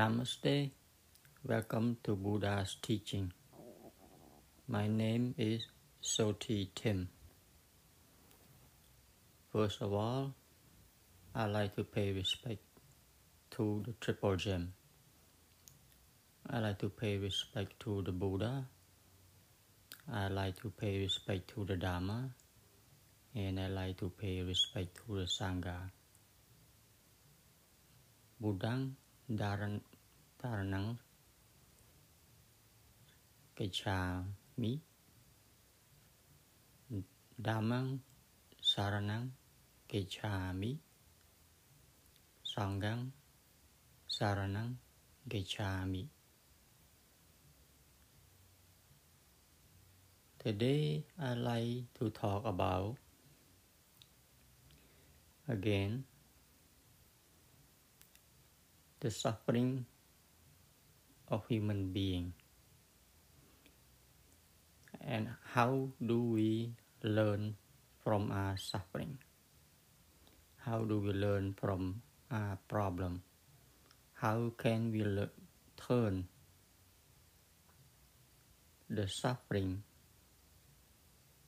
Namaste. Welcome to Buddha's teaching. My name is Soti Tim. First of all, I'd like to pay respect to the Triple Gem. I'd like to pay respect to the Buddha. I'd like to pay respect to the Dharma. And I'd like to pay respect to the Sangha. Buddhang Saran, Dharanang Gacchami Dhammang Saranang Gacchami Sanghang Saranang Gacchami Today I like to talk about again the suffering of human being. And how do we learn from our suffering? How do we learn from our problem? How can we le- turn the suffering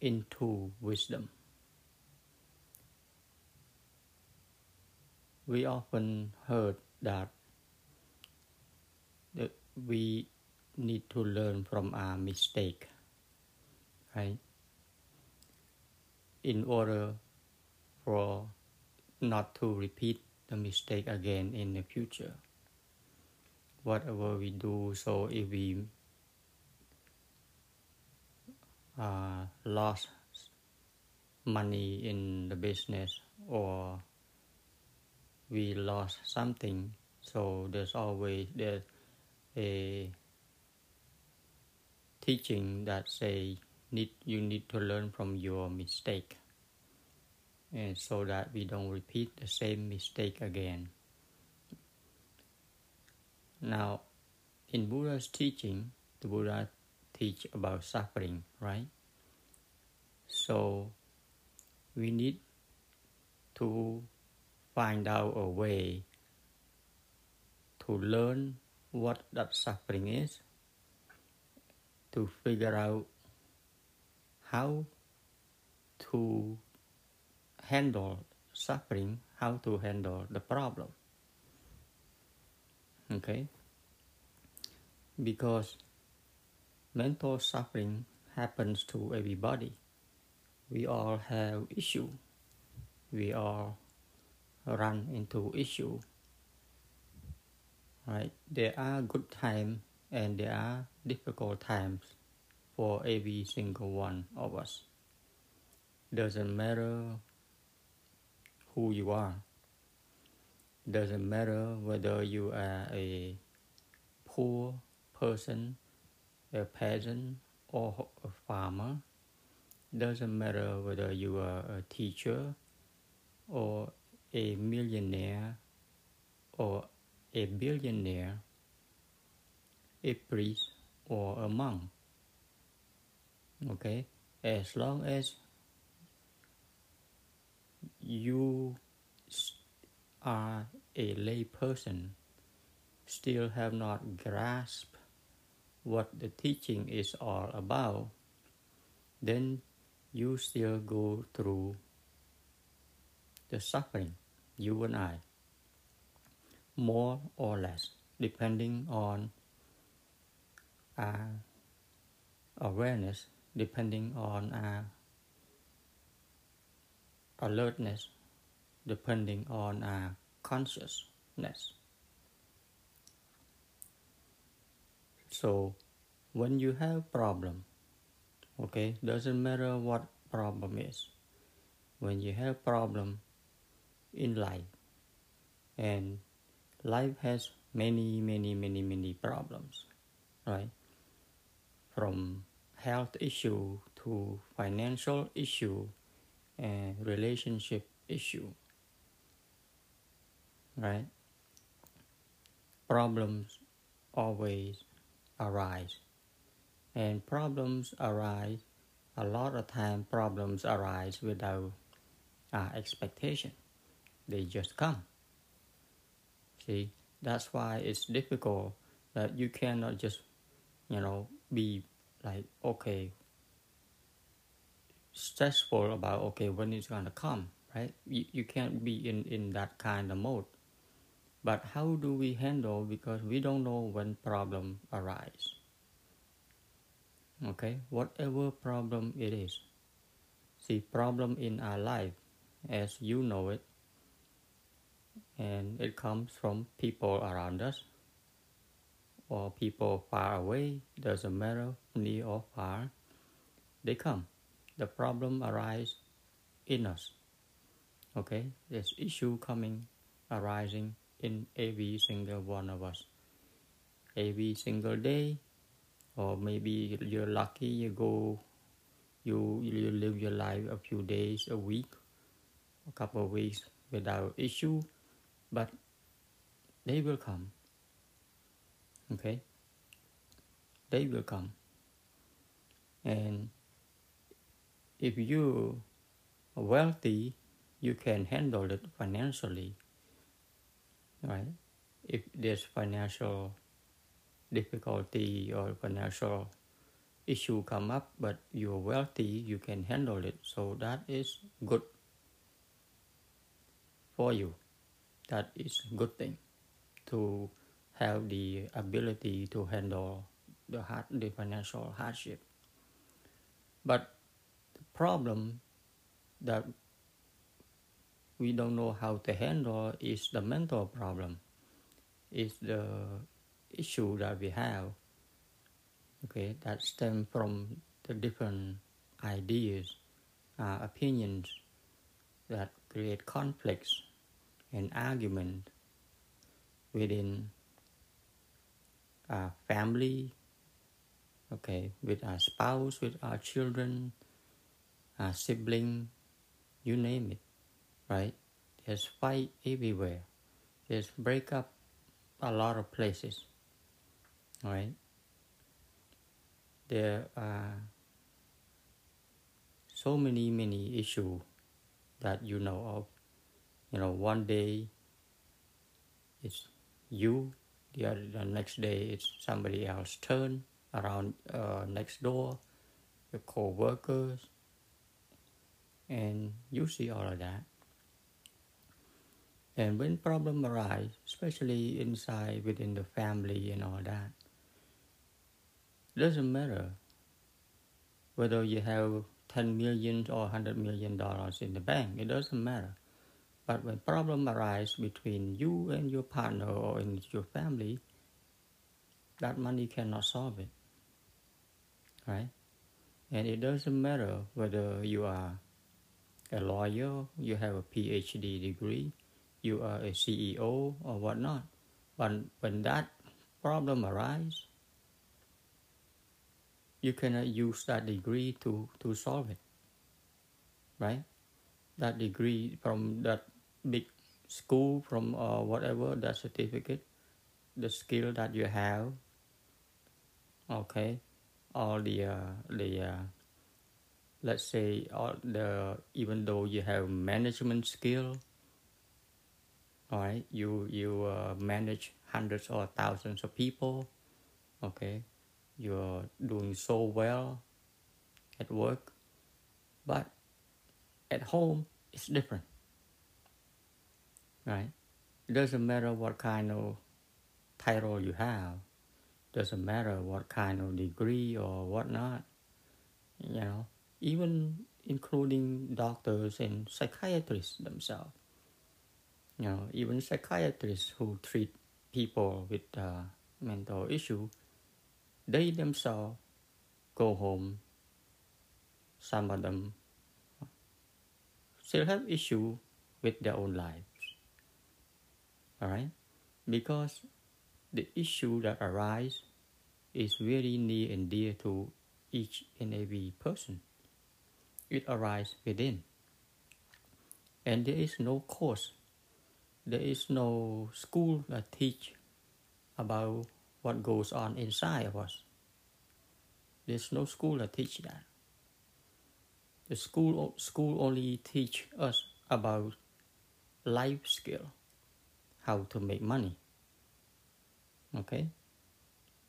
into wisdom? We often heard that that we need to learn from our mistake right? In order for not to repeat the mistake again in the future. Whatever we do so if we uh, lost money in the business or we lost something so there's always there's a teaching that say need you need to learn from your mistake. And so that we don't repeat the same mistake again. Now in buddha's teaching the buddha teach about suffering right? So we need to find out a way to learn what that suffering is, to figure out how to handle suffering, how to handle the problem. Okay? Because mental suffering happens to everybody. We all have issue. We all run into issue right? There are good times and there are difficult times for every single one of us. Doesn't matter who you are. Doesn't matter whether you are a poor person a peasant or a farmer. Doesn't matter whether you are a teacher or a millionaire or a billionaire, a priest, or a monk. Okay, as long as you are a lay person, still have not grasped what the teaching is all about, then you still go through the suffering, you and I more or less, depending on our awareness, depending on our alertness, depending on our consciousness. So, when you have problem, okay, doesn't matter what problem is. When you have problem in life, and life has many, many, many, many problems, right? From health issue to financial issue and relationship issue, right? Problems always arise, and problems arise. A lot of time, problems arise without our expectation. They just come See, That's why it's difficult that you cannot just, you know, be like, okay, stressful about, okay, when it's going to come, right? You, you can't be in, in that kind of mode. But how do we handle because we don't know when problem arise. Okay, whatever problem it is. See, problem in our life, as you know it, and it comes from people around us or people far away, doesn't matter near or far, they come. The problem arises in us. Okay, there's issue coming, arising in every single one of us. Every single day, or maybe you're lucky, you go, you you live your life a few days, a week, a couple of weeks without issue, but they will come. Okay, they will come, and if you are wealthy, you can handle it financially right? If there's financial difficulty or financial issue come up, but you're wealthy, you can handle it. So that is good for you. That is a good thing to have the ability to handle the hard, the financial hardship. But the problem that we don't know how to handle is the mental problem is the issue that we have okay that stem from the different ideas uh, opinions that create conflicts and argument within our family okay with our spouse with our children our sibling you name it right? There's fight everywhere. There's breakup a lot of places, right? There are so many, many issues that you know of. You know, one day it's you, the other the next day it's somebody else turn around uh, next door, your co-workers, and you see all of that. And when problem arise, especially inside within the family and all that, doesn't matter whether you have 10 million or 100 million dollars in the bank, it doesn't matter. But when problem arise between you and your partner or in your family, that money cannot solve it. Right? And it doesn't matter whether you are a lawyer, you have a PhD degree, you are a CEO or whatnot. But when that problem arises, you cannot use that degree to, to solve it. Right? That degree from that big school, from uh, whatever, that certificate, the skill that you have, okay, all the, uh, the uh, let's say, all the, even though you have management skill, all right you you uh, manage hundreds or thousands of people. Okay. You're doing so well at work. But at home it's different right it doesn't matter what kind of title you have doesn't matter what kind of degree or whatnot you know even including doctors and psychiatrists themselves you know, even psychiatrists who treat people with uh, mental issue, they themselves go home. Some of them still have issue with their own lives. All right, because the issue that arise is very near and dear to each and every person. It arises within, and there is no course there is no school that teach about what goes on inside of us. There's no school that teach that. The school school only teach us about life skill, how to make money, Okay,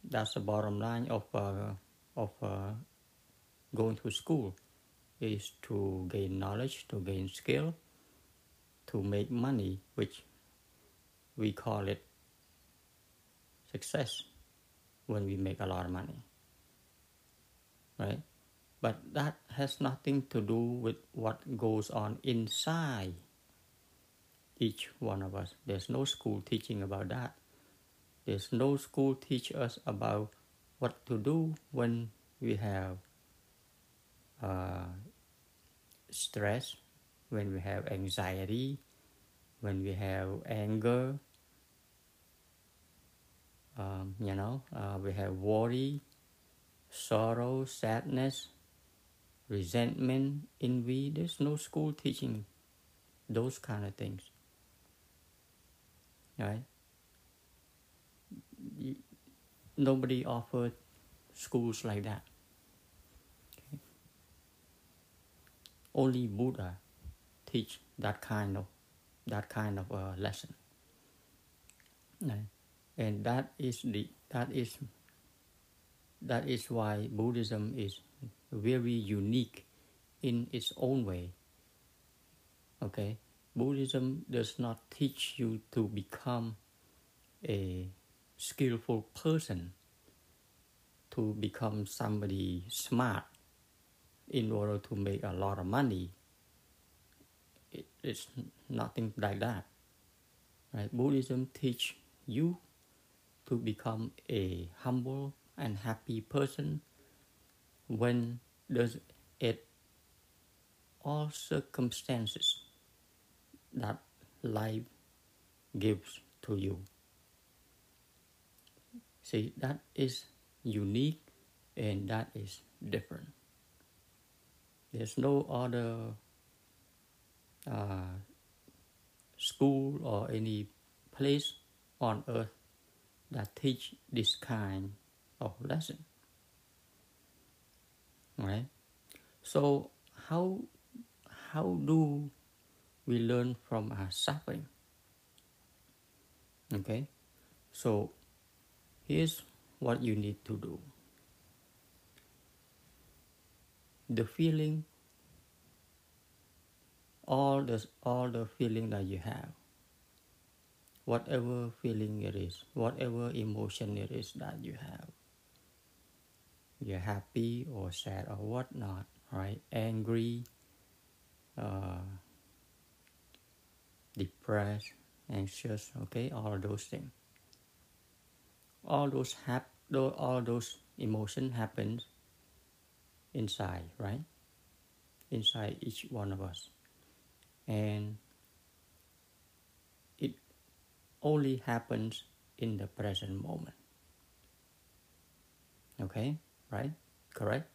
that's the bottom line of uh, of uh, going to school is to gain knowledge, to gain skill, to make money, which we call it success when we make a lot of money. Right? But that has nothing to do with what goes on inside each one of us. There's no school teaching about that. There's no school teach us about what to do when we have uh, stress, when we have anxiety, when we have anger, um, you know, uh, we have worry, sorrow, sadness, resentment, envy. There's no school teaching those kind of things. Right? nobody offered schools like that. Okay. Only Buddha teach that kind of that kind of uh, lesson. Right. And that is the that is that is why Buddhism is very unique in its own way. Okay, Buddhism does not teach you to become a skillful person to become somebody smart in order to make a lot of money. It, it's nothing like that. Right? Buddhism teach you to become a humble and happy person when there's it all circumstances that life gives to you. See, that is unique and that is different. There's no other uh, school or any place on earth that teach this kind of lesson. Right? So how how do we learn from our suffering? Okay, so Here's what you need to do. The feeling, all the, all the feeling that you have, whatever feeling it is, whatever emotion it is that you have, you're happy or sad or whatnot, right? Angry, uh, depressed, anxious, okay, all those things all those hap all those emotion happens inside right? Inside each one of us. And it only happens in the present moment. Okay right? Correct?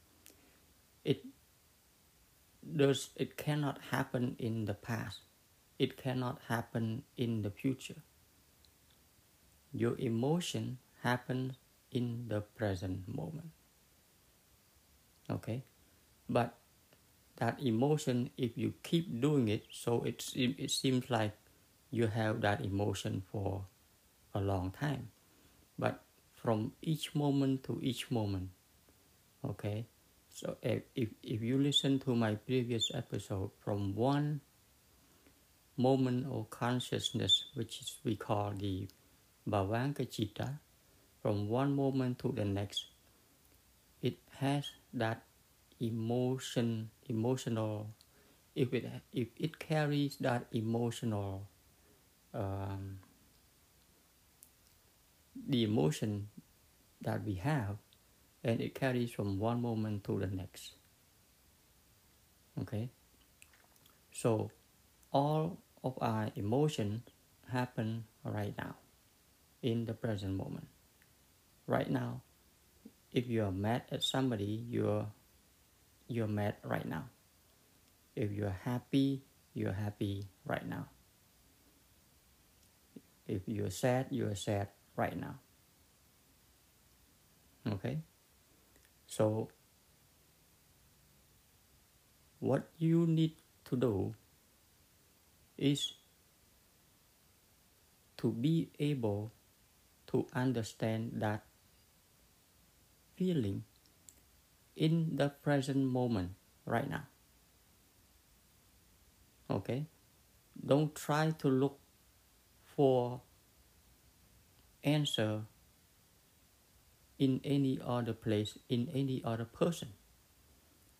It does it cannot happen in the past it cannot happen in the future your emotion happens in the present moment. Okay, but that emotion, if you keep doing it, so it it seems like you have that emotion for a long time, but from each moment to each moment. Okay, so if if, if you listen to my previous episode, from one moment of consciousness, which is we call the Bhavanga Citta, from one moment to the next it has that emotion emotional if it if it carries that emotional um, the emotion that we have and it carries from one moment to the next. Okay? So all of our emotion happen right now in the present moment right now. If you are mad at somebody, you're you're mad right now. If you're happy, you're happy right now. If you're sad, you're sad right now. Okay? So, what you need to do is to be able to understand that feeling in the present moment right now. Okay? Don't try to look for answer in any other place, in any other person.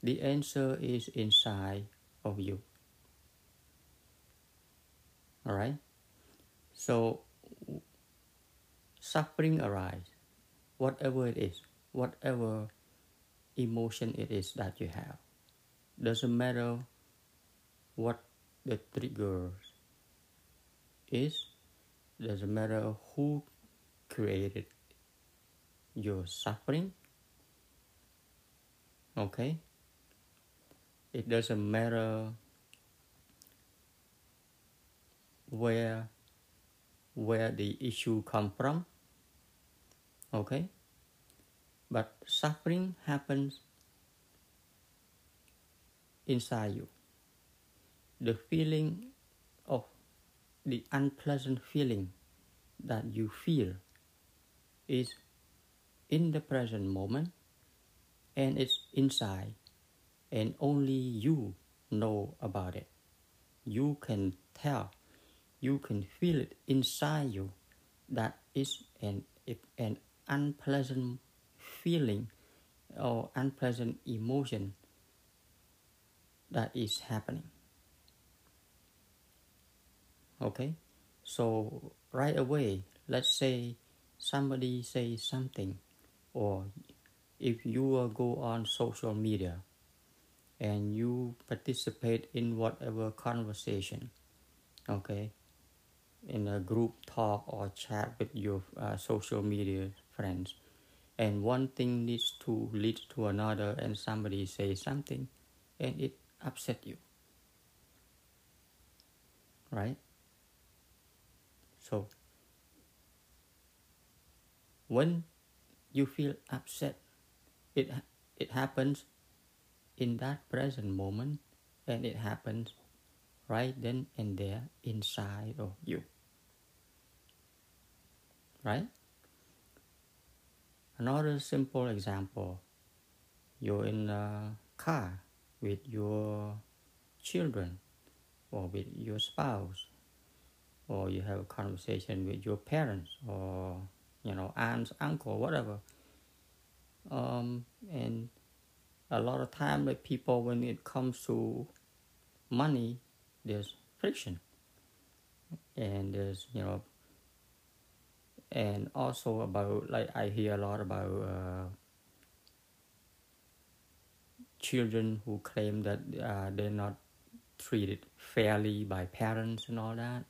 The answer is inside of you. Alright? So, suffering arises, whatever it is, whatever emotion it is that you have. Doesn't matter what the trigger is, doesn't matter who created your suffering. Okay? It doesn't matter where where the issue come from. Okay? But suffering happens inside you. The feeling of the unpleasant feeling that you feel is in the present moment and it's inside and only you know about it. You can tell, you can feel it inside you. That is an, an unpleasant feeling or unpleasant emotion that is happening. Okay, so right away, let's say somebody says something, or if you go on social media and you participate in whatever conversation, okay, in a group talk or chat with your uh, social media friends, and one thing needs to lead to another, and somebody says something, and it upset you, right? So, when you feel upset, it, it happens in that present moment and it happens right then and there inside of you. Right? Another simple example you're in a car with your children or with your spouse or you have a conversation with your parents or you know aunts uncle whatever um, and a lot of time like people when it comes to money there's friction and there's you know and also about like i hear a lot about uh, children who claim that uh, they're not treated fairly by parents and all that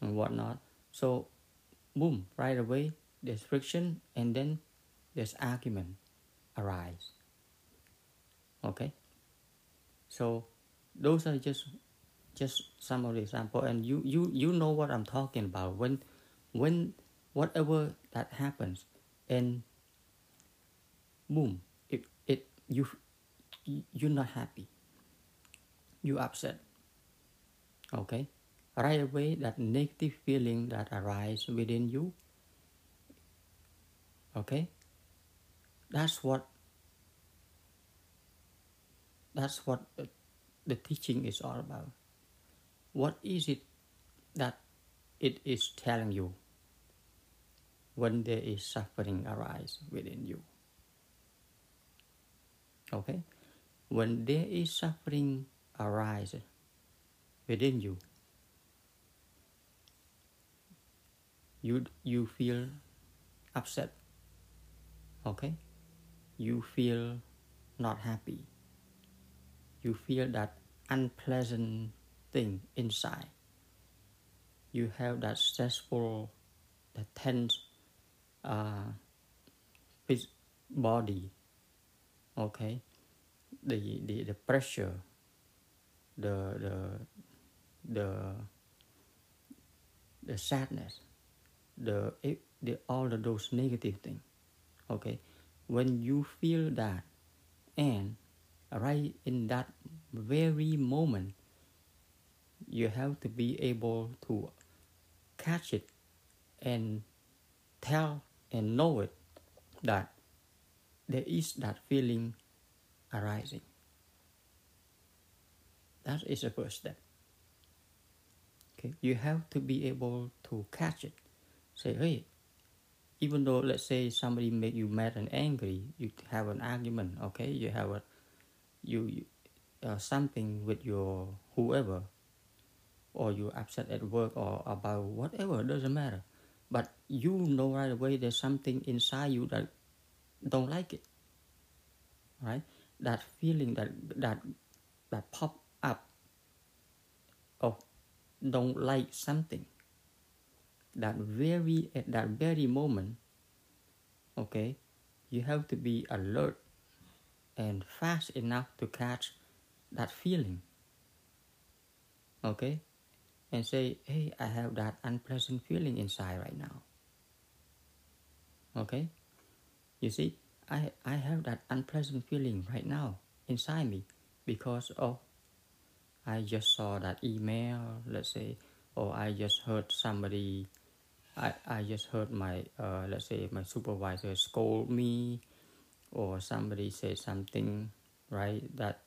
and whatnot. So, boom, right away, there's friction and then there's argument arise. Okay? So, those are just just some of the example and you, you you know what I'm talking about when when whatever that happens and boom it it you you're not happy. You upset. Okay? Right away that negative feeling that arises within you okay? That's what that's what the teaching is all about. What is it that it is telling you when there is suffering arise within you. Okay? When there is suffering arise within you you you feel upset. Okay? You feel not happy. You feel that unpleasant thing inside. You have that stressful the tense uh, his body okay? The, the the pressure the the the the sadness the, the all of those negative things okay? When you feel that and right in that very moment you have to be able to catch it and tell and know it that there is that feeling arising. That is the first step. Okay, you have to be able to catch it. Say, hey, even though let's say somebody make you mad and angry, you have an argument. Okay, you have a you, uh, something with your whoever, or you upset at work or about whatever. Doesn't matter, but you know right away there's something inside you that don't like it. Right, that feeling that that that pop up. Of don't like something. That very at that very moment okay you have to be alert and fast enough to catch that feeling okay and say hey i have that unpleasant feeling inside right now. Okay? You see i i have that unpleasant feeling right now inside me because of i just saw that email let's say or i just heard somebody I, I just heard my uh, let's say my supervisor scold me or somebody say something right that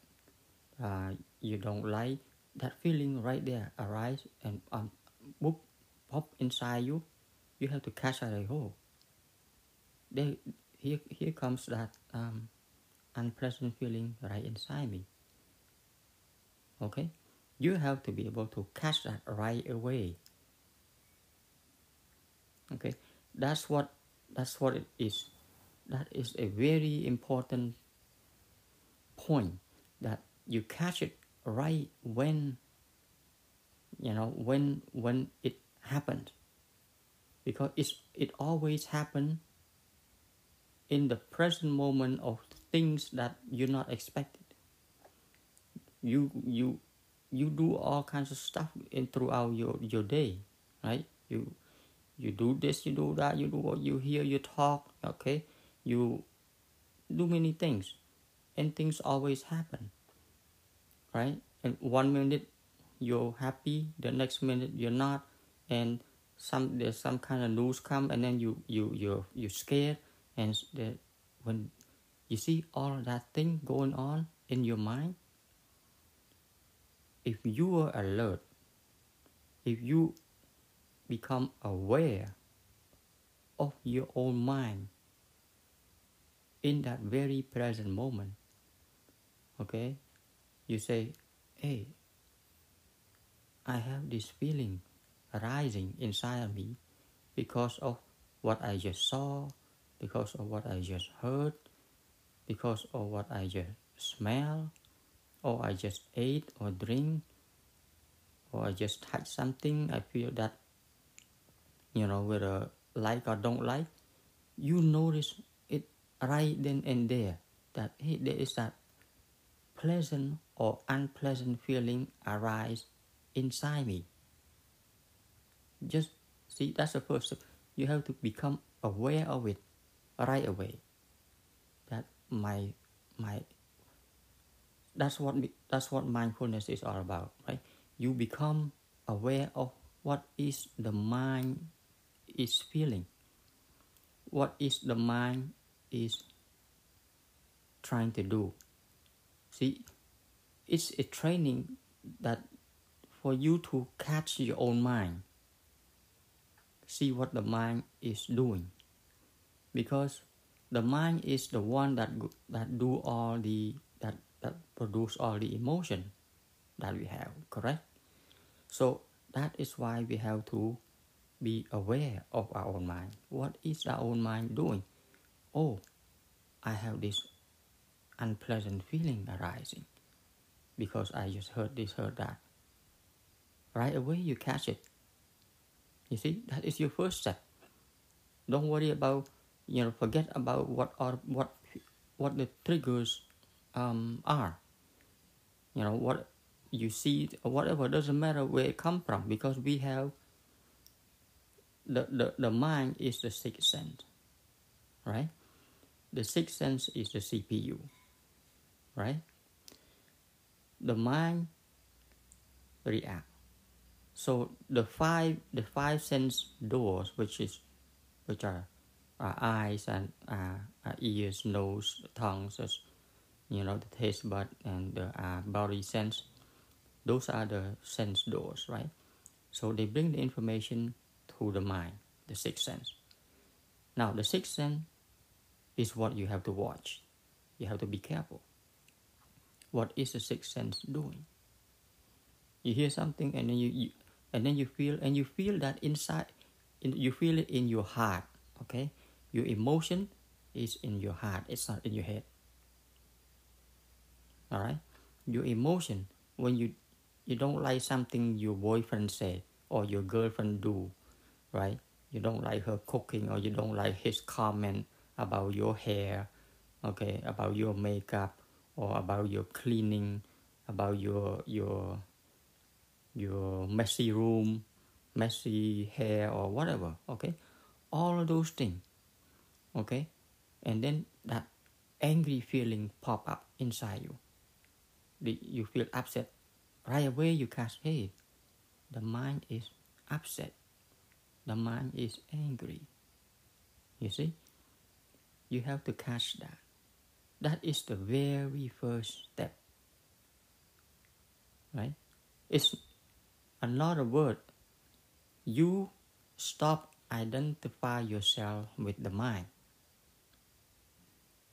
uh, you don't like that feeling right there arise and um, whoop, pop inside you you have to catch like oh there here here comes that um, unpleasant feeling right inside me. Okay? You have to be able to catch that right away. Okay? That's what that's what it is. That is a very important point that you catch it right when you know when when it happened. Because it's it always happen in the present moment of things that you're not expected. You you you do all kinds of stuff in throughout your your day right? You you do this you do that you do what you hear you talk okay? You do many things and things always happen right and one minute you're happy the next minute you're not and some there's some kind of news come and then you you you you're scared and when you see all that thing going on in your mind if you are alert if you become aware of your own mind in that very present moment. Okay? You say, hey, I have this feeling arising inside of me because of what I just saw, because of what I just heard, because of what I just smell, or I just ate or drink, or I just touched something. I feel that you know whether like or don't like you notice it right then and there that hey there is that pleasant or unpleasant feeling arise inside me. Just see that's the first step you have to become aware of it right away. That my my that's what that's what mindfulness is all about right? You become aware of what is the mind is feeling, what is the mind is trying to do. See, it's a training that for you to catch your own mind, see what the mind is doing, because the mind is the one that that do all the that that produce all the emotion that we have correct so that is why we have to be aware of our own mind. What is our own mind doing? Oh, I have this unpleasant feeling arising because I just heard this, heard that. Right away, you catch it. You see, that is your first step. Don't worry about, you know, forget about what are what what the triggers um, are. You know what you see or whatever doesn't matter where it come from because we have the, the, the mind is the sixth sense, right? The sixth sense is the CPU, right? The mind react. So the five the five sense doors, which is which are our eyes and our, our ears, nose, tongues, you know, the taste bud and the uh, body sense. Those are the sense doors, right? So they bring the information to the mind, the sixth sense. Now, the sixth sense is what you have to watch. You have to be careful. What is the sixth sense doing? You hear something and then you, you and then you feel and you feel that inside, in, you feel it in your heart. Okay, your emotion is in your heart. It's not in your head. All right, your emotion when you you don't like something your boyfriend say or your girlfriend do, right? You don't like her cooking or you don't like his comment about your hair, okay, about your makeup or about your cleaning, about your your your messy room, messy hair or whatever, okay? All those things, okay? And then that angry feeling pop up inside you. You feel upset. Right away you catch, hey, the mind is upset. The mind is angry. You see? You have to catch that. That is the very first step. Right? It's another word. You stop identify yourself with the mind.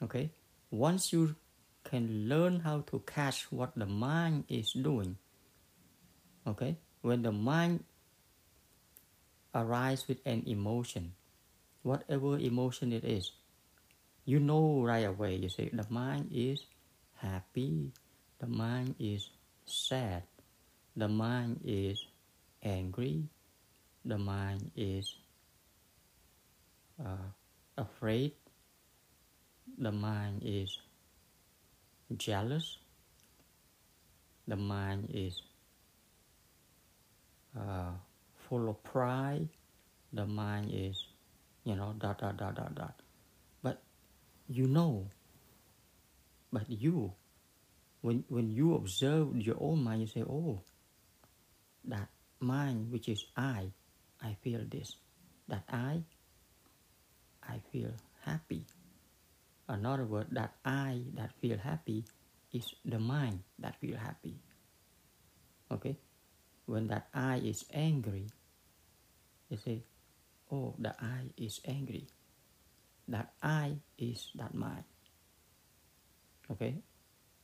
Okay? Once you can learn how to catch what the mind is doing, okay? When the mind arises with an emotion, whatever emotion it is, you know right away. You say the mind is happy, the mind is sad, the mind is angry, the mind is uh, afraid, the mind is jealous, the mind is uh, full of pride, the mind is, you know, dot, dot, dot, dot, dot you know. But you when when you observe your own mind you say oh that mind which is i i feel this. That i i feel happy. Another word that i that feel happy is the mind that feel happy. Okay? When that i is angry you say oh the i is angry that I is that mind. Okay?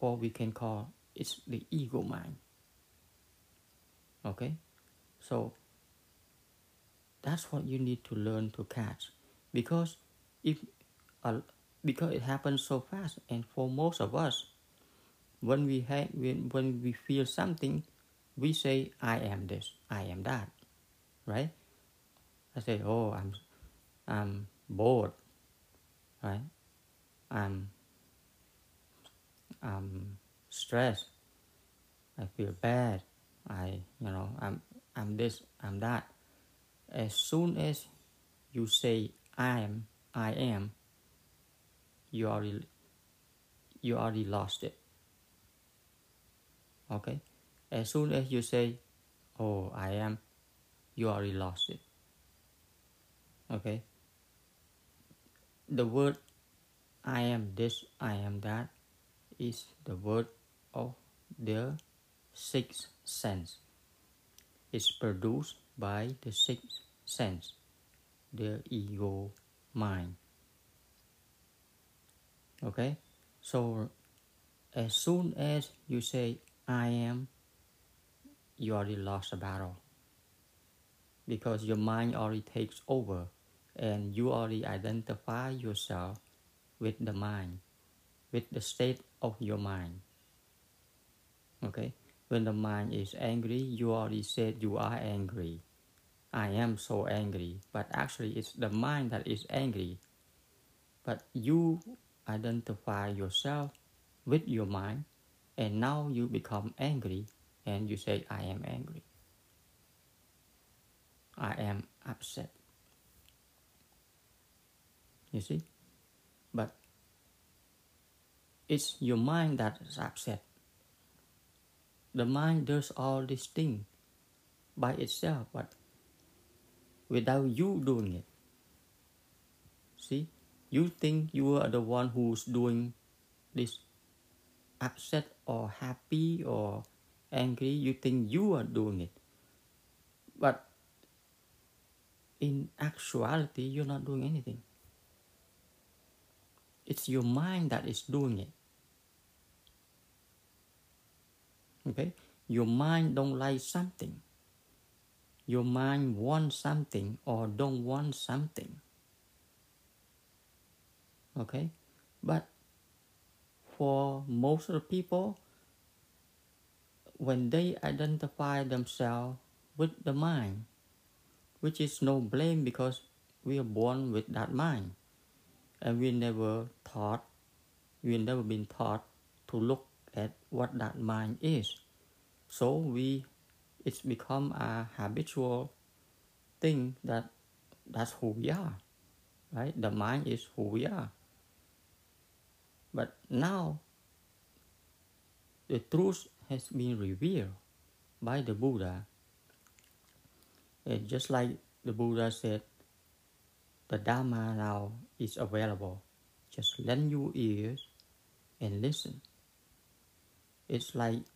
Or we can call it's the ego mind. Okay? So that's what you need to learn to catch. Because if uh, because it happens so fast and for most of us when we have when, when we feel something we say i am this i am that right i say oh i'm i'm bored right? I'm I'm stressed. I feel bad. I you know I'm I'm this I'm that. As soon as you say I am I am, you already you already lost it. Okay? As soon as you say, Oh, I am, you already lost it. Okay? The word I am this, I am that is the word of the sixth sense. It's produced by the sixth sense, the ego mind. Okay? So as soon as you say I am, you already lost the battle. Because your mind already takes over and you already identify yourself with the mind, with the state of your mind. Okay? When the mind is angry, you already said you are angry. I am so angry, but actually it's the mind that is angry. But you identify yourself with your mind, and now you become angry and you say, I am angry. I am upset you see? But it's your mind that is upset. The mind does all these things by itself but without you doing it. See, you think you are the one who's doing this upset or happy or angry, you think you are doing it. But in actuality, you're not doing anything. It's your mind that is doing it. Okay? Your mind don't like something. Your mind wants something or don't want something. Okay? But for most of the people, when they identify themselves with the mind, which is no blame because we are born with that mind and we never taught, we never been taught to look at what that mind is. So we, it's become a habitual thing that that's who we are, right? The mind is who we are. But now, the truth has been revealed by the Buddha. And just like the Buddha said, the Dharma now is available. Just lend your ears and listen. It's like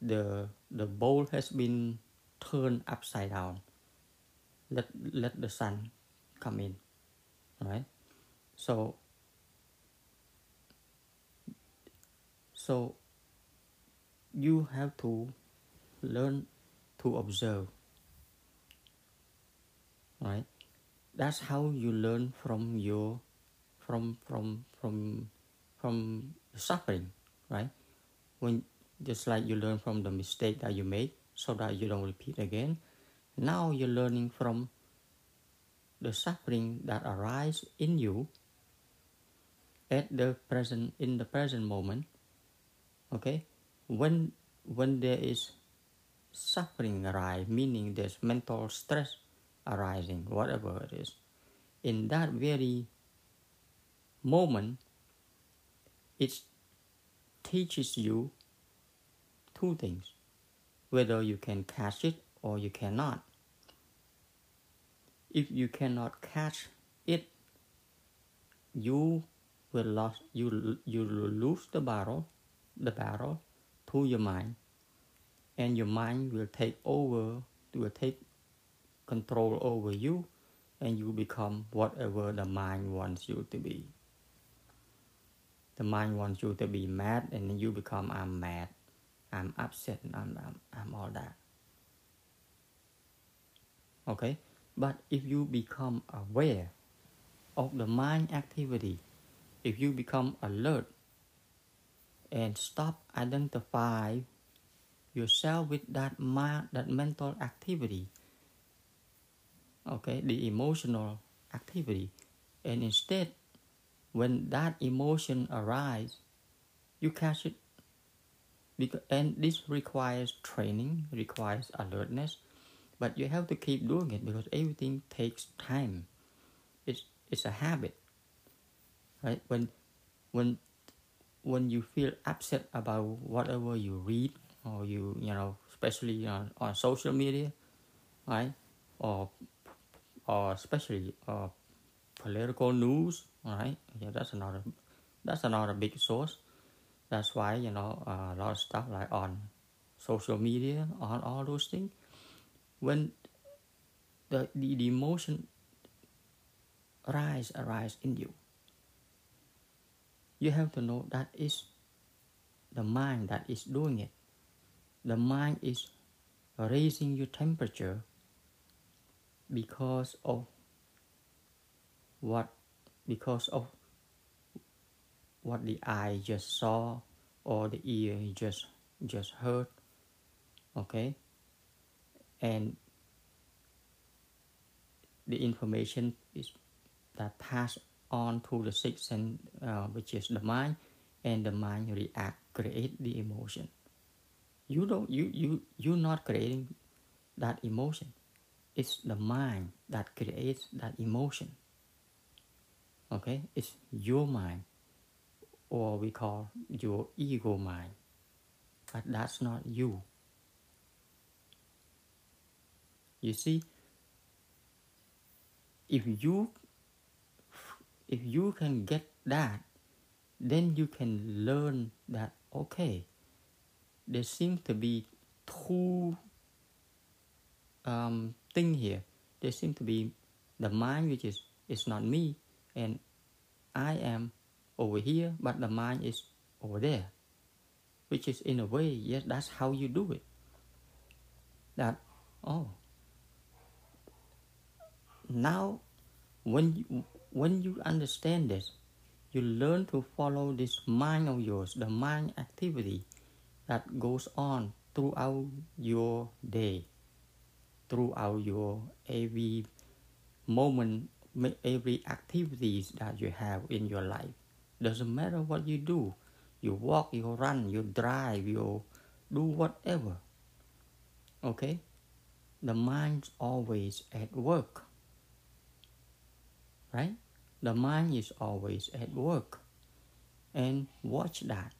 the the bowl has been turned upside down. Let let the sun come in, right? So so you have to learn to observe right that's how you learn from your from from from from suffering right? When just like you learn from the mistake that you made so that you don't repeat again. Now you're learning from the suffering that arise in you at the present in the present moment okay? When when there is suffering arise meaning there's mental stress arising whatever it is. In that very moment it teaches you two things whether you can catch it or you cannot. If you cannot catch it you will lose you you lose the battle the battle to your mind and your mind will take over will take control over you and you become whatever the mind wants you to be. The mind wants you to be mad and then you become i'm mad. I'm upset and i'm, I'm, I'm all that. Okay? But if you become aware of the mind activity if you become alert and stop identify yourself with that mind, that mental activity okay the emotional activity. And instead when that emotion arise you catch it. Because and this requires training requires alertness but you have to keep doing it because everything takes time. It's it's a habit right? When when when you feel upset about whatever you read or you you know especially on, on social media right? Or or especially uh, political news right? Yeah that's another that's another big source. That's why you know uh, a lot of stuff like on social media on all those things. When the, the, the emotion rise arise in you you have to know that is the mind that is doing it. The mind is raising your temperature because of what because of what the eye just saw or the ear just just heard okay? And the information is that passed on to the sixth sense uh, which is the mind and the mind react create the emotion. You don't you you you're not creating that emotion it's the mind that creates that emotion. Okay? It's your mind or we call your ego mind. But that's not you. You see if you if you can get that, then you can learn that okay, there seems to be two um, thing here. There seems to be the mind, which is is not me, and I am over here, but the mind is over there, which is in a way, yes, that's how you do it. That oh, now when you, when you understand this, you learn to follow this mind of yours, the mind activity that goes on throughout your day, throughout your every moment, every activities that you have in your life. Doesn't matter what you do, you walk, you run, you drive, you do whatever. Okay? The mind's always at work. Right? The mind is always at work. And watch that.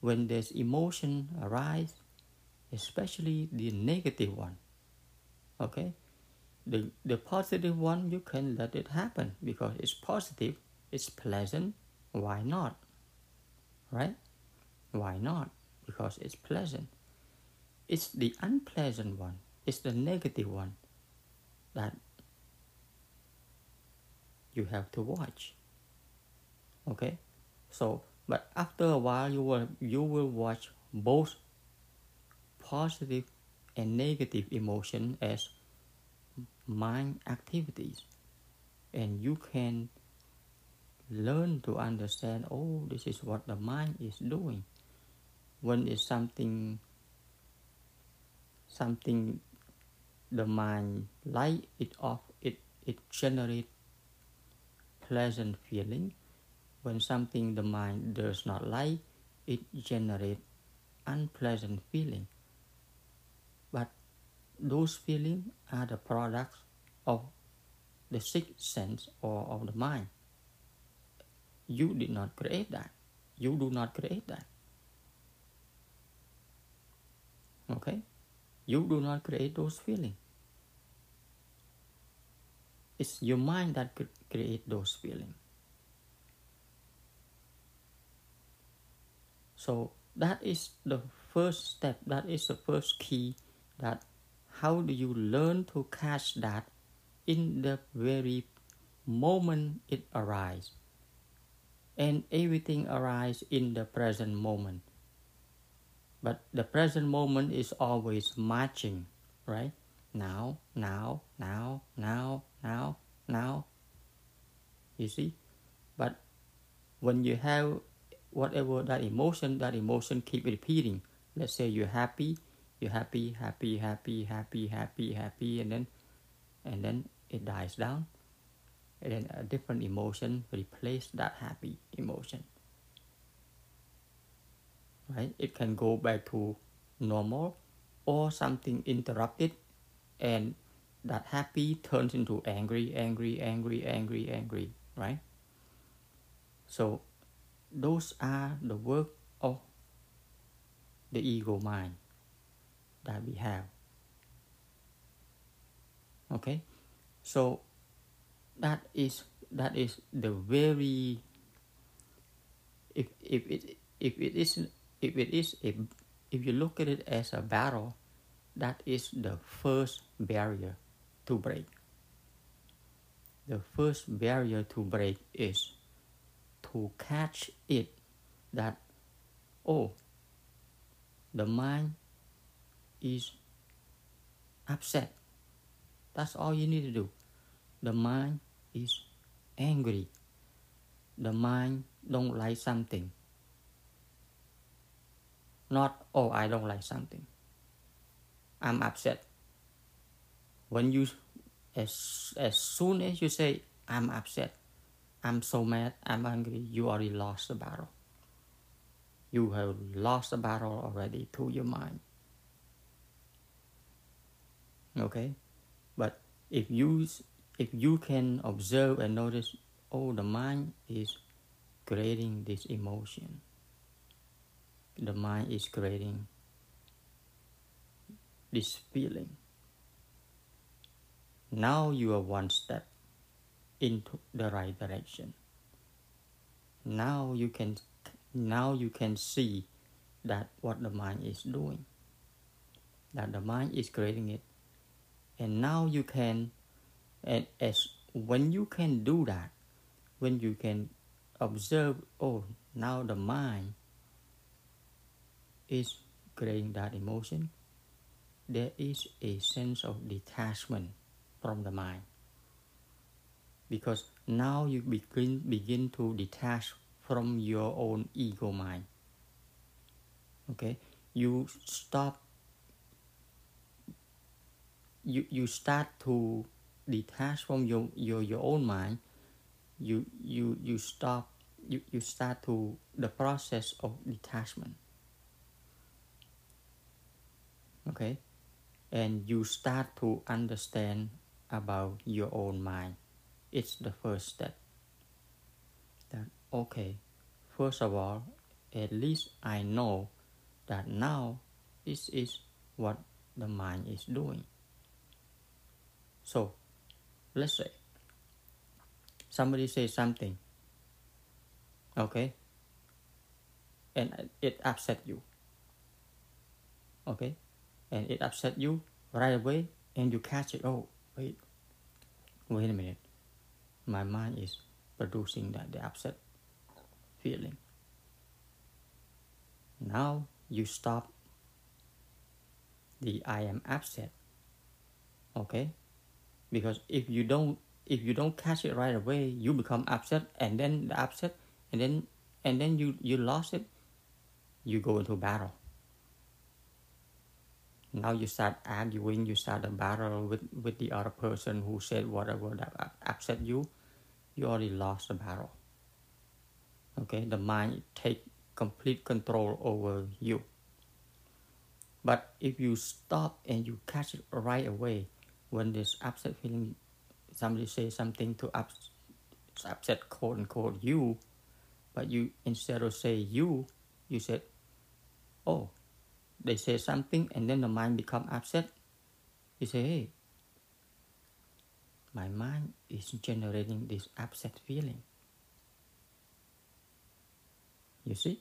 When there's emotion arise, especially the negative one. Okay? The, the positive one, you can let it happen because it's positive, it's pleasant. Why not? Right? Why not? Because it's pleasant. It's the unpleasant one, it's the negative one that you have to watch. Okay? So, but after a while, you will, you will watch both positive and negative emotion as mind activities. And you can learn to understand oh this is what the mind is doing. When it's something something the mind light it off it it generate pleasant feeling. When something the mind does not like it generate unpleasant feeling those feelings are the products of the sixth sense or of the mind. You did not create that. You do not create that. Okay? You do not create those feelings. It's your mind that create those feelings. So that is the first step. That is the first key that how do you learn to catch that in the very moment it arises and everything arises in the present moment. But the present moment is always matching right? Now now now now now now. You see? But when you have whatever that emotion that emotion keep repeating. Let's say you're happy you're happy, happy, happy, happy, happy, happy, and then and then it dies down. And then a different emotion replace that happy emotion. Right? It can go back to normal or something interrupted and that happy turns into angry, angry, angry, angry, angry, right? So those are the work of the ego mind that we have. Okay, so that is that is the very if if it if it is if it is a if you look at it as a battle, that is the first barrier to break. The first barrier to break is to catch it that oh the mind is upset. That's all you need to do. The mind is angry. The mind don't like something. Not, oh, I don't like something. I'm upset. When you, as, as soon as you say, I'm upset, I'm so mad, I'm angry, you already lost the battle. You have lost the battle already to your mind okay but if you if you can observe and notice oh the mind is creating this emotion the mind is creating this feeling now you are one step into the right direction. Now you can now you can see that what the mind is doing. That the mind is creating it. And now you can and as when you can do that, when you can observe, oh now the mind is creating that emotion, there is a sense of detachment from the mind. Because now you begin begin to detach from your own ego mind. Okay? You stop you you start to detach from your your, your own mind. You you you stop you, you start to the process of detachment. Okay? And you start to understand about your own mind. It's the first step. That okay first of all at least i know that now this is what the mind is doing so let's say somebody says something okay and it upset you okay and it upset you right away and you catch it. Oh wait wait a minute. My mind is producing that the upset feeling. Now you stop the i am upset okay because if you don't if you don't catch it right away you become upset and then the upset and then and then you you lost it you go into battle. Now you start arguing you start a battle with with the other person who said whatever that upset you you already lost the battle. Okay the mind take complete control over you. But if you stop and you catch it right away when this upset feeling somebody say something to ups, upset quote unquote you but you instead of say you you said oh they say something and then the mind become upset. You say hey my mind is generating this upset feeling. You see?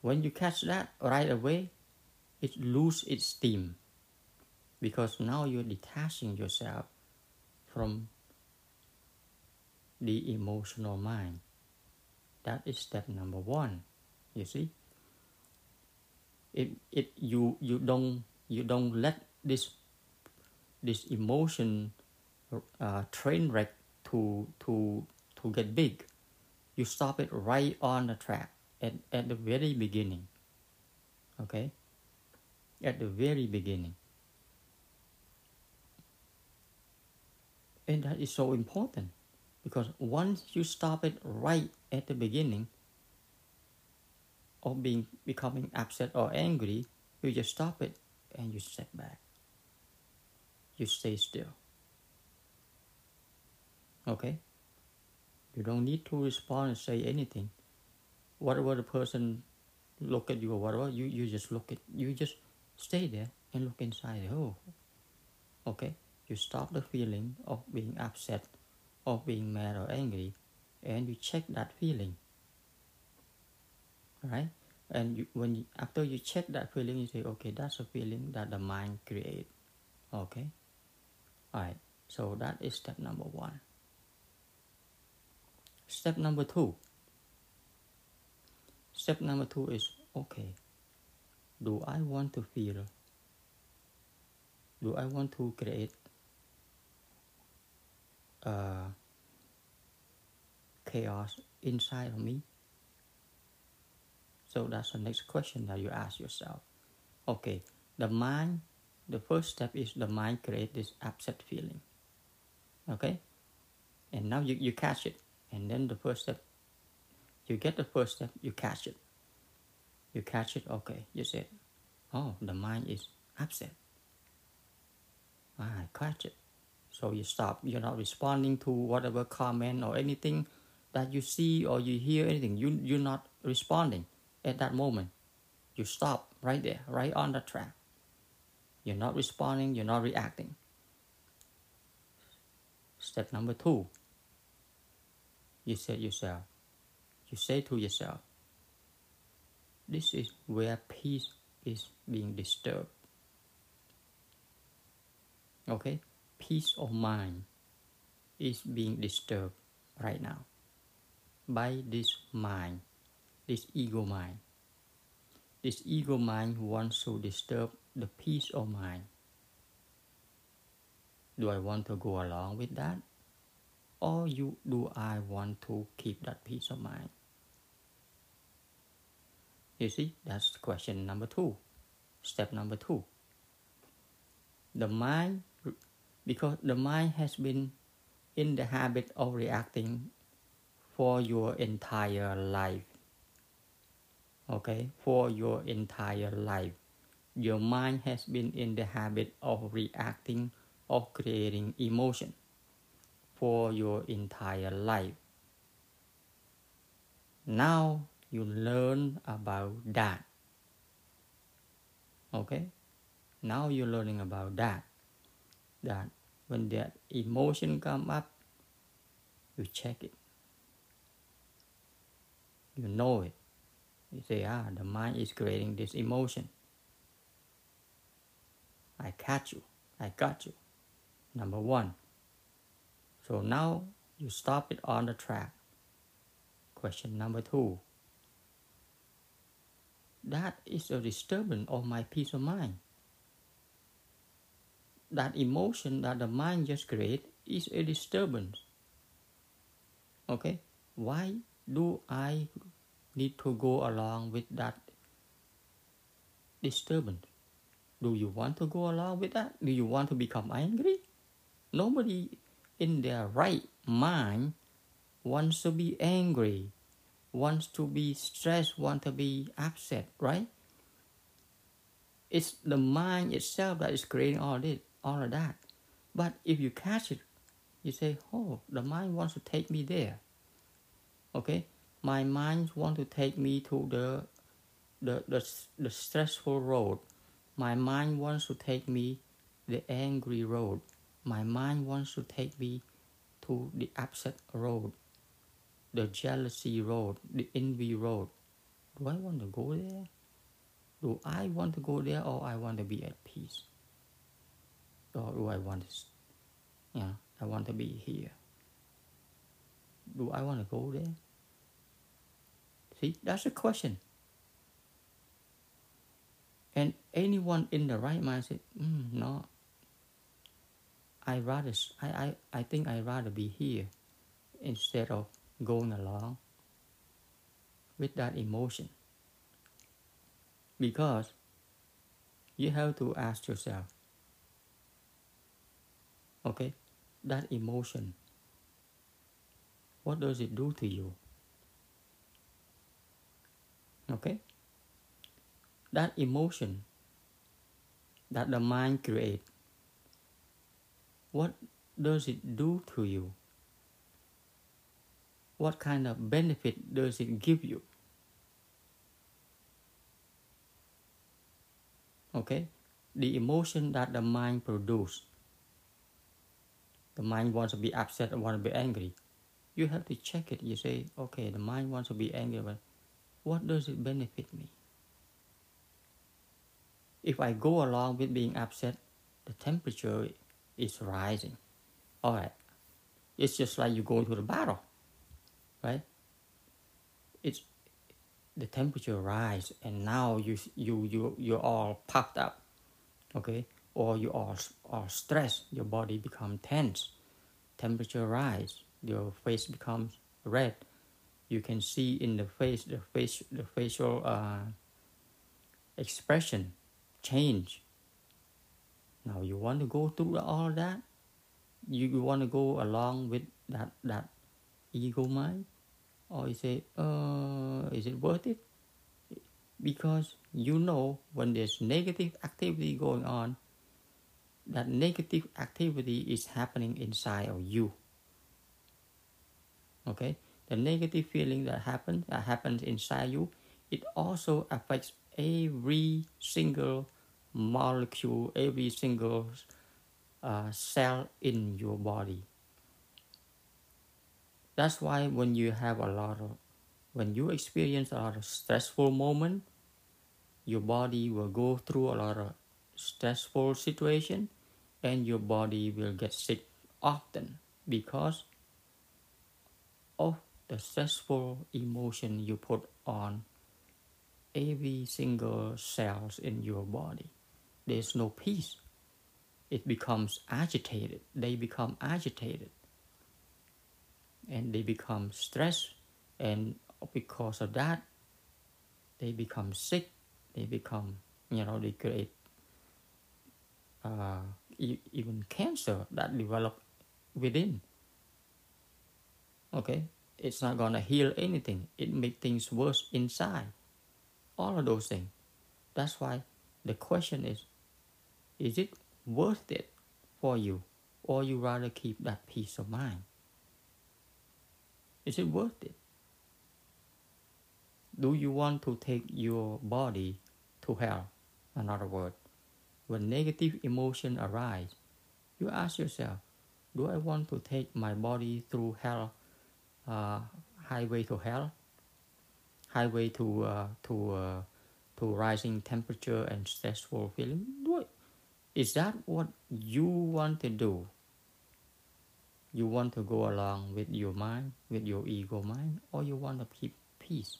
When you catch that right away it lose its steam because now you're detaching yourself from the emotional mind. That is step number one you see? It it you you don't you don't let this this emotion uh, train wreck to to to get big. You stop it right on the track at, at the very beginning okay? At the very beginning and that is so important because once you stop it right at the beginning of being becoming upset or angry, you just stop it and you step back. You stay still. Okay? You don't need to respond and say anything. Whatever the person look at you or whatever, you, you just look at you just stay there and look inside. Oh, okay. You stop the feeling of being upset, of being mad or angry, and you check that feeling. Right and you, when you, after you check that feeling you say okay that's a feeling that the mind create. Okay? All right so that is step number one. Step number two. Step number two is okay do i want to feel do i want to create uh, chaos inside of me so that's the next question that you ask yourself. Okay, the mind, the first step is the mind create this upset feeling. Okay? And now you, you catch it. And then the first step, you get the first step, you catch it. You catch it, okay, you said, oh, the mind is upset. I catch it. So you stop. You're not responding to whatever comment or anything that you see or you hear anything. You, you're not responding at that moment. You stop right there, right on the track. You're not responding, you're not reacting. Step number two, you say yourself, you say to yourself, this is where peace is being disturbed. Okay? Peace of mind is being disturbed right now by this mind, this ego mind. This ego mind wants to disturb the peace of mind. Do I want to go along with that? Or you do I want to keep that peace of mind? You see, that's question number two. Step number two. The mind, because the mind has been in the habit of reacting for your entire life. Okay, for your entire life. Your mind has been in the habit of reacting, of creating emotion for your entire life. Now you learn about that. Okay? Now you're learning about that. That when that emotion come up, you check it. You know it. You say, ah, the mind is creating this emotion. I catch you. I got you. Number one. So now you stop it on the track. Question number two. That is a disturbance of my peace of mind. That emotion that the mind just created is a disturbance. Okay? Why do I need to go along with that disturbance? Do you want to go along with that? Do you want to become angry? Nobody in their right mind wants to be angry, wants to be stressed, want to be upset, right? It's the mind itself that is creating all this, all of that. But if you catch it, you say, "Oh, the mind wants to take me there." Okay, my mind wants to take me to the, the the the stressful road. My mind wants to take me the angry road. My mind wants to take me to the upset road the jealousy road, the envy road. Do I want to go there? Do I want to go there or I want to be at peace? Or do I want to, yeah, I want to be here? Do I want to go there? See, that's a question. And anyone in the right mind said, mm, no, I rather, I, I, I think I rather be here instead of going along with that emotion. Because you have to ask yourself, okay, that emotion, what does it do to you? Okay? That emotion that the mind creates, what does it do to you? what kind of benefit does it give you? Okay, the emotion that the mind produces. The mind wants to be upset or want to be angry. You have to check it. You say, okay, the mind wants to be angry, but what does it benefit me? If I go along with being upset, the temperature is rising. All right, it's just like you go to the battle right? It's the temperature rise and now you you you you're all puffed up, okay? Or you are are stressed. Your body become tense. Temperature rise. Your face becomes red. You can see in the face the face the facial uh, expression change. Now you want to go through all that. You, you want to go along with that that ego mind or you say uh, is it worth it because you know when there's negative activity going on that negative activity is happening inside of you. Okay? The negative feeling that happens that happens inside you it also affects every single molecule every single uh, cell in your body. That's why when you have a lot of, when you experience a lot of stressful moment, your body will go through a lot of stressful situation and your body will get sick often because of the stressful emotion you put on every single cells in your body. There's no peace. It becomes agitated. They become agitated. And they become stressed. And because of that, they become sick. They become, you know, they create uh, even cancer that develop within. Okay, it's not gonna heal anything. It make things worse inside. All of those things. That's why the question is, is it worth it for you, or you rather keep that peace of mind? Is it worth it? Do you want to take your body to hell? Another word, when negative emotion arise, you ask yourself, do I want to take my body through hell, uh, highway to hell, highway to uh, to uh, to rising temperature and stressful feeling? What is that? What you want to do? You want to go along with your mind, with your ego mind, or you want to keep peace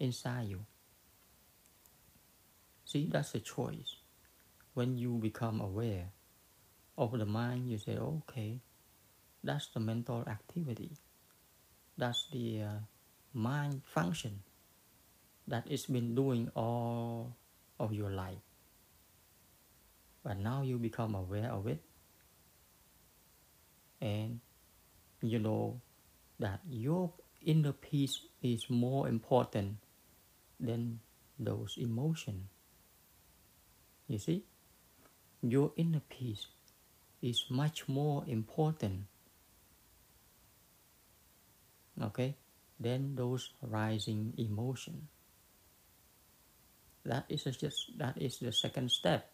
inside you? See, that's a choice. When you become aware of the mind, you say, okay, that's the mental activity. That's the uh, mind function that it's been doing all of your life. But now you become aware of it. And you know that your inner peace is more important than those emotions. You see? Your inner peace is much more important okay than those rising emotion. That is just that is the second step.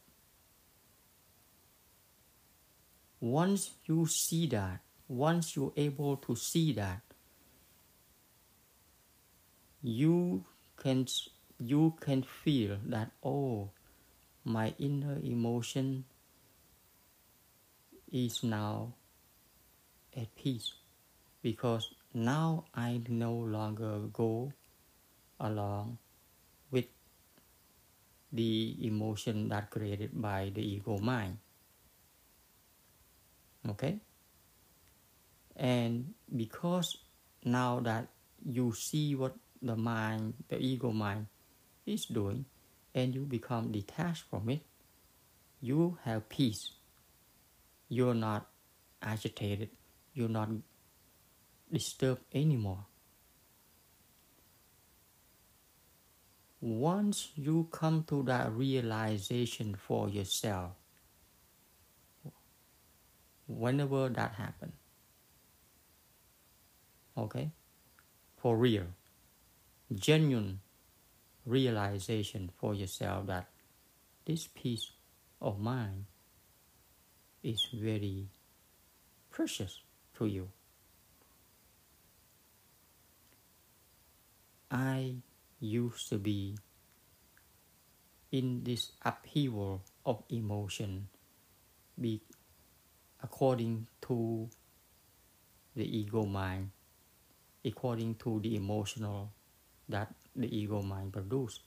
Once you see that once you're able to see that you can you can feel that oh my inner emotion is now at peace because now I no longer go along with the emotion that created by the ego mind. Okay? And because now that you see what the mind, the ego mind is doing, and you become detached from it, you have peace. You're not agitated. You're not disturbed anymore. Once you come to that realization for yourself, whenever that happens, okay, for real, genuine realization for yourself that this peace of mind is very precious to you. I used to be in this upheaval of emotion be according to the ego mind according to the emotional that the ego mind produce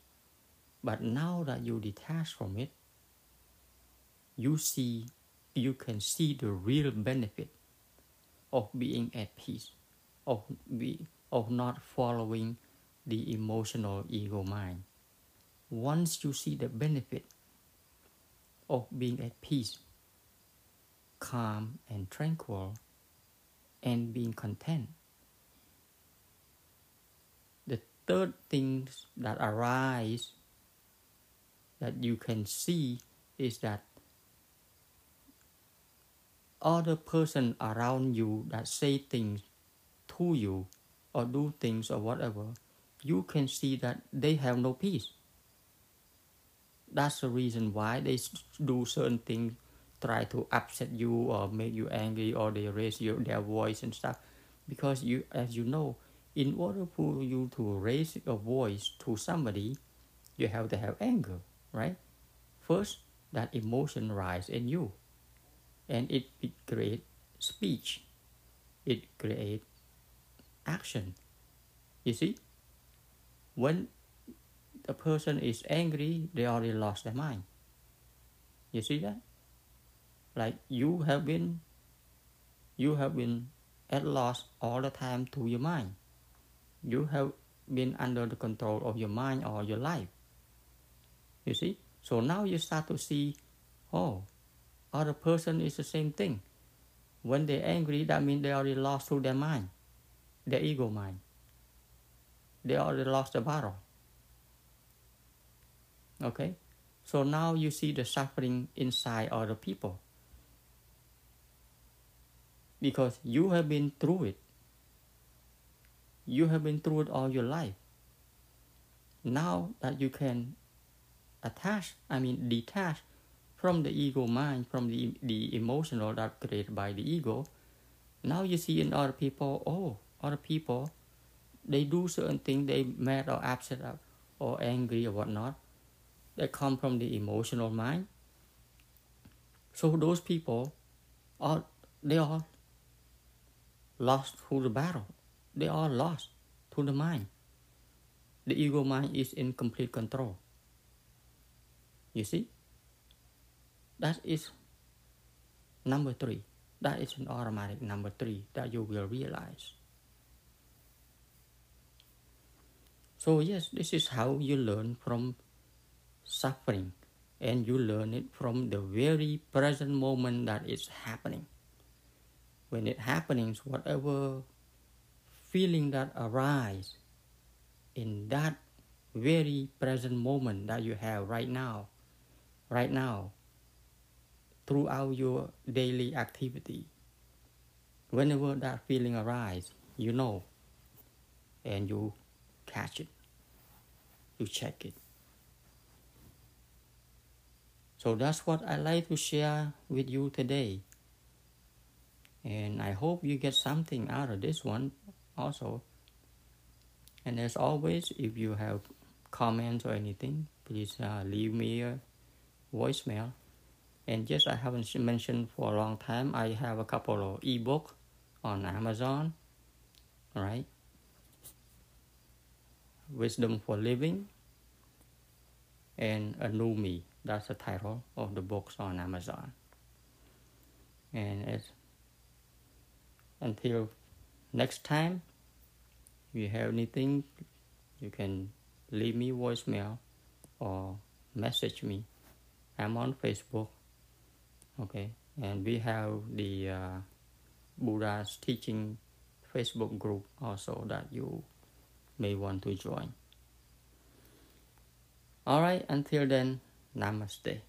but now that you detach from it you see you can see the real benefit of being at peace of be of not following the emotional ego mind. Once you see the benefit of being at peace, calm and tranquil, and being content, the third things that arise that you can see is that other person around you that say things to you or do things or whatever you can see that they have no peace. That's the reason why they do certain things, try to upset you or make you angry, or they raise your, their voice and stuff, because you as you know in order for you to raise a voice to somebody you have to have anger right? First that emotion rise in you and it, it create speech. It create action. You see? When the person is angry they already lost their mind. You see that? Like you have been you have been at loss all the time to your mind you have been under the control of your mind or your life. You see? So now you start to see oh other person is the same thing. When they're angry that means they already lost to their mind their ego mind. They already lost the battle. Okay? So now you see the suffering inside other people. Because you have been through it. You have been through it all your life. Now that you can attach, I mean detach from the ego mind, from the, the emotional that created by the ego, now you see in other people, oh, other people, they do certain things, they mad or upset or angry or whatnot, they come from the emotional mind. So those people are they are lost through the battle. They are lost to the mind. The ego mind is in complete control. You see? That is number three. That is an automatic number three that you will realize. So, yes, this is how you learn from suffering, and you learn it from the very present moment that is happening when it happens, whatever feeling that arise in that very present moment that you have right now, right now, throughout your daily activity, whenever that feeling arise, you know, and you catch it, you check it. So that's what I like to share with you today. And I hope you get something out of this one also. And as always, if you have comments or anything, please uh, leave me a voicemail. And yes, I haven't mentioned for a long time. I have a couple of ebook on Amazon. right? Wisdom for Living and A New Me. That's the title of the books on Amazon. And as until next time if you have anything you can leave me voicemail or message me. I'm on facebook okay? And we have the uh, buddha's teaching facebook group also that you may want to join. All right until then namaste